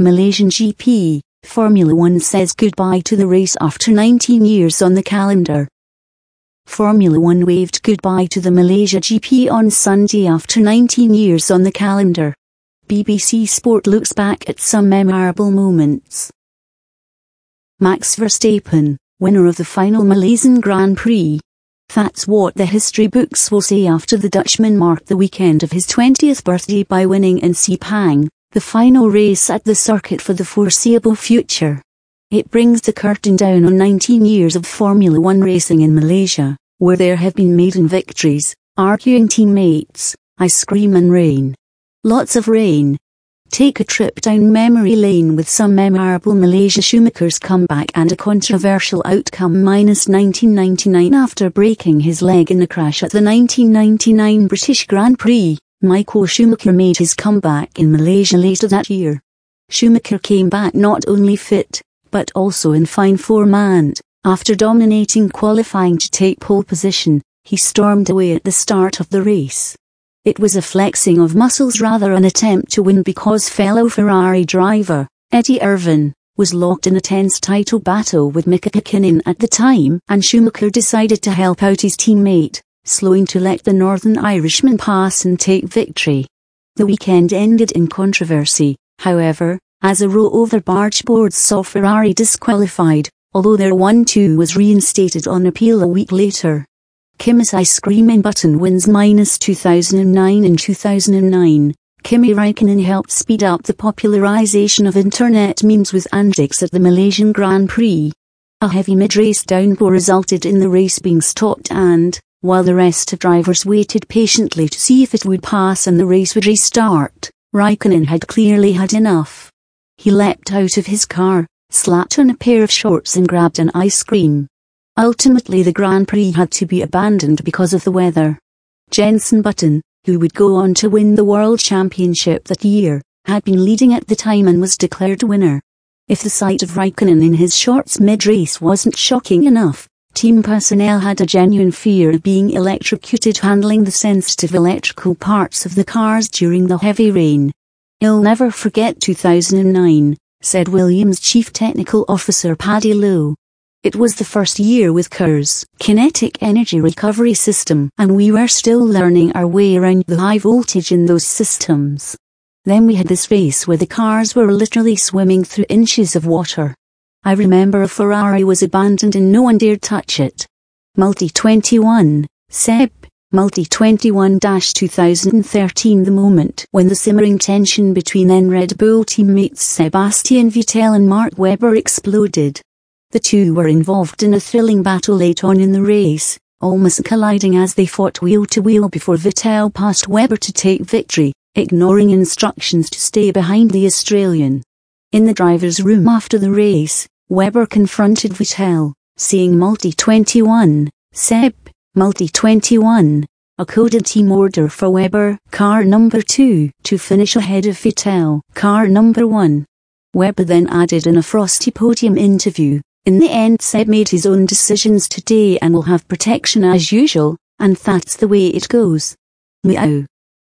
Malaysian GP, Formula One says goodbye to the race after 19 years on the calendar. Formula One waved goodbye to the Malaysia GP on Sunday after 19 years on the calendar. BBC Sport looks back at some memorable moments. Max Verstappen, winner of the final Malaysian Grand Prix. That's what the history books will say after the Dutchman marked the weekend of his 20th birthday by winning in Sepang, the final race at the circuit for the foreseeable future. It brings the curtain down on 19 years of Formula One racing in Malaysia, where there have been maiden victories, arguing teammates, ice cream and rain. Lots of rain. Take a trip down memory lane with some memorable Malaysia Schumacher's comeback and a controversial outcome minus 1999 after breaking his leg in a crash at the 1999 British Grand Prix. Michael Schumacher made his comeback in Malaysia later that year. Schumacher came back not only fit, but also in fine form and, after dominating qualifying to take pole position, he stormed away at the start of the race. It was a flexing of muscles rather an attempt to win because fellow Ferrari driver, Eddie Irvine, was locked in a tense title battle with Mika Hakkinen at the time and Schumacher decided to help out his teammate, slowing to let the Northern Irishman pass and take victory. The weekend ended in controversy, however, as a row over barge boards saw Ferrari disqualified, although their 1-2 was reinstated on appeal a week later. Kimi's ice cream button wins minus 2009 and 2009. Kimi Raikkonen helped speed up the popularization of internet memes with antics at the Malaysian Grand Prix. A heavy mid-race downpour resulted in the race being stopped and, while the rest of drivers waited patiently to see if it would pass and the race would restart, Raikkonen had clearly had enough. He leapt out of his car, slapped on a pair of shorts and grabbed an ice cream. Ultimately the Grand Prix had to be abandoned because of the weather. Jenson Button, who would go on to win the World Championship that year, had been leading at the time and was declared winner. If the sight of Raikkonen in his shorts mid-race wasn't shocking enough, Team personnel had a genuine fear of being electrocuted handling the sensitive electrical parts of the cars during the heavy rain. I'll never forget 2009, said Williams Chief Technical Officer Paddy Lowe. It was the first year with KERS, Kinetic Energy Recovery System, and we were still learning our way around the high voltage in those systems. Then we had this race where the cars were literally swimming through inches of water. I remember a Ferrari was abandoned and no one dared touch it. Multi 21, Seb, Multi 21 2013 The moment when the simmering tension between then Red Bull teammates Sebastian Vettel and Mark Webber exploded. The two were involved in a thrilling battle late on in the race, almost colliding as they fought wheel to wheel before Vettel passed Webber to take victory, ignoring instructions to stay behind the Australian. In the driver's room after the race, Webber confronted Vettel, seeing Multi 21, Seb, Multi 21, a coded team order for Webber, car number 2, to finish ahead of Vettel, car number 1. Webber then added in a frosty podium interview, in the end Seb made his own decisions today and will have protection as usual, and that's the way it goes. Meow.